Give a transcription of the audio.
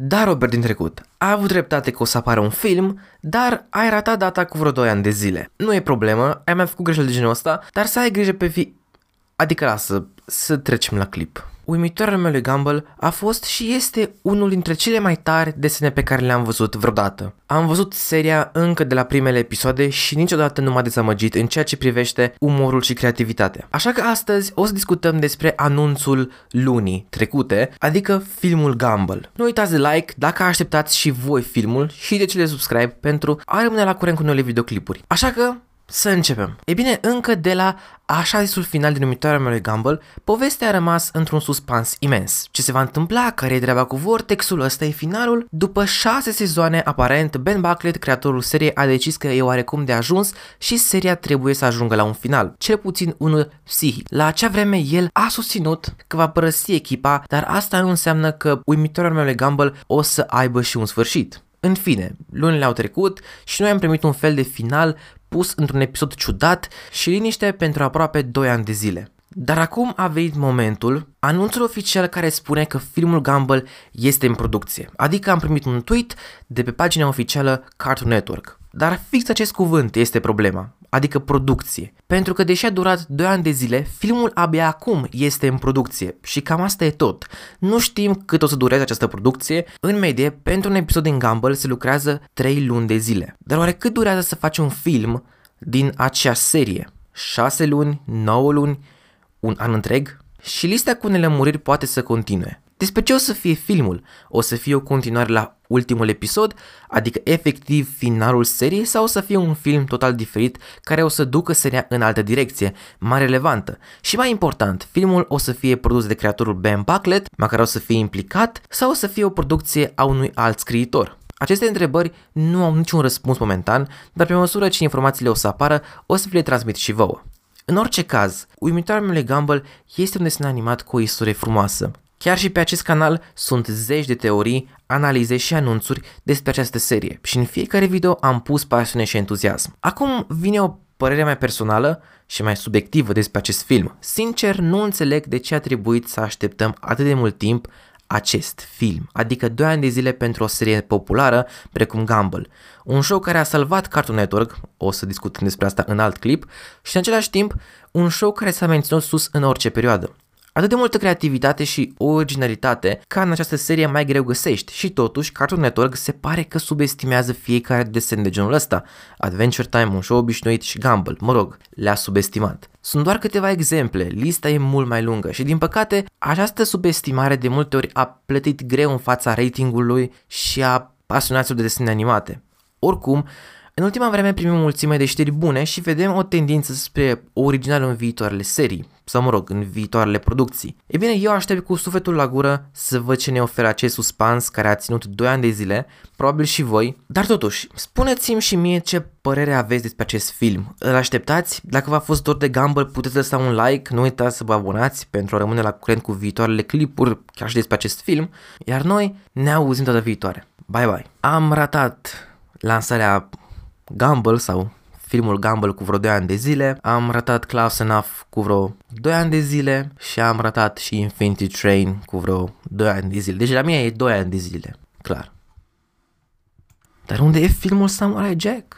Da, Robert din trecut, a avut dreptate că o să apară un film, dar ai ratat data cu vreo 2 ani de zile. Nu e problemă, ai mai făcut greșeli de genul ăsta, dar să ai grijă pe fi... Adică lasă, să trecem la clip. Uimitoarele mele Gumball a fost și este unul dintre cele mai tari desene pe care le-am văzut vreodată. Am văzut seria încă de la primele episoade și niciodată nu m-a dezamăgit în ceea ce privește umorul și creativitatea. Așa că astăzi o să discutăm despre anunțul lunii trecute, adică filmul Gumball. Nu uitați de like dacă așteptați și voi filmul și de ce de subscribe pentru a rămâne la curent cu noile videoclipuri. Așa că să începem. E bine, încă de la așa zisul final din numitoarea mea lui Gumball, povestea a rămas într-un suspans imens. Ce se va întâmpla, care e treaba cu Vortexul, ăsta e finalul? După șase sezoane, aparent, Ben Bucklet, creatorul seriei, a decis că e oarecum de ajuns și seria trebuie să ajungă la un final, cel puțin unul psihic. La acea vreme, el a susținut că va părăsi echipa, dar asta nu înseamnă că uimitoarea mea lui Gumball o să aibă și un sfârșit. În fine, lunile au trecut și noi am primit un fel de final pus într-un episod ciudat și liniște pentru aproape 2 ani de zile. Dar acum a venit momentul, anunțul oficial care spune că filmul Gumball este în producție. Adică am primit un tweet de pe pagina oficială Cartoon Network. Dar fix acest cuvânt este problema, adică producție. Pentru că deși a durat 2 ani de zile, filmul abia acum este în producție și cam asta e tot. Nu știm cât o să dureze această producție, în medie, pentru un episod din Gumball se lucrează 3 luni de zile. Dar oare cât durează să faci un film din acea serie? 6 luni, 9 luni, un an întreg? Și lista cu nelămuriri poate să continue. Despre ce o să fie filmul? O să fie o continuare la ultimul episod, adică efectiv finalul seriei sau o să fie un film total diferit care o să ducă seria în altă direcție, mai relevantă. Și mai important, filmul o să fie produs de creatorul Ben Bucklet, care o să fie implicat sau o să fie o producție a unui alt scriitor. Aceste întrebări nu au niciun răspuns momentan, dar pe măsură ce informațiile o să apară, o să vi le transmit și vouă. În orice caz, uimitoarea mele Gumball este un desen animat cu o istorie frumoasă. Chiar și pe acest canal sunt zeci de teorii, analize și anunțuri despre această serie și în fiecare video am pus pasiune și entuziasm. Acum vine o părere mai personală și mai subiectivă despre acest film. Sincer, nu înțeleg de ce a trebuit să așteptăm atât de mult timp acest film, adică 2 ani de zile pentru o serie populară precum Gumball, un show care a salvat Cartoon Network, o să discutăm despre asta în alt clip, și în același timp un show care s-a menținut sus în orice perioadă. Atât de multă creativitate și originalitate ca în această serie mai greu găsești și totuși Cartoon Network se pare că subestimează fiecare desen de genul ăsta. Adventure Time, un show obișnuit și Gumball, mă rog, le-a subestimat. Sunt doar câteva exemple, lista e mult mai lungă și din păcate această subestimare de multe ori a plătit greu în fața ratingului și a pasionaților de desene animate. Oricum, în ultima vreme primim o mulțime de știri bune și vedem o tendință spre original în viitoarele serii, sau mă rog, în viitoarele producții. E bine, eu aștept cu sufletul la gură să văd ce ne oferă acest suspans care a ținut 2 ani de zile, probabil și voi, dar totuși, spuneți-mi și mie ce părere aveți despre acest film. Îl așteptați? Dacă v-a fost dor de Gumball, puteți lăsa un like, nu uitați să vă abonați pentru a rămâne la curent cu viitoarele clipuri, chiar și despre acest film, iar noi ne auzim data viitoare. Bye bye! Am ratat lansarea Gumball sau filmul Gumball cu vreo 2 ani de zile, am ratat Close Enough cu vreo 2 ani de zile și am ratat și Infinity Train cu vreo 2 ani de zile. Deci la mine e 2 ani de zile, clar. Dar unde e filmul Samurai Jack?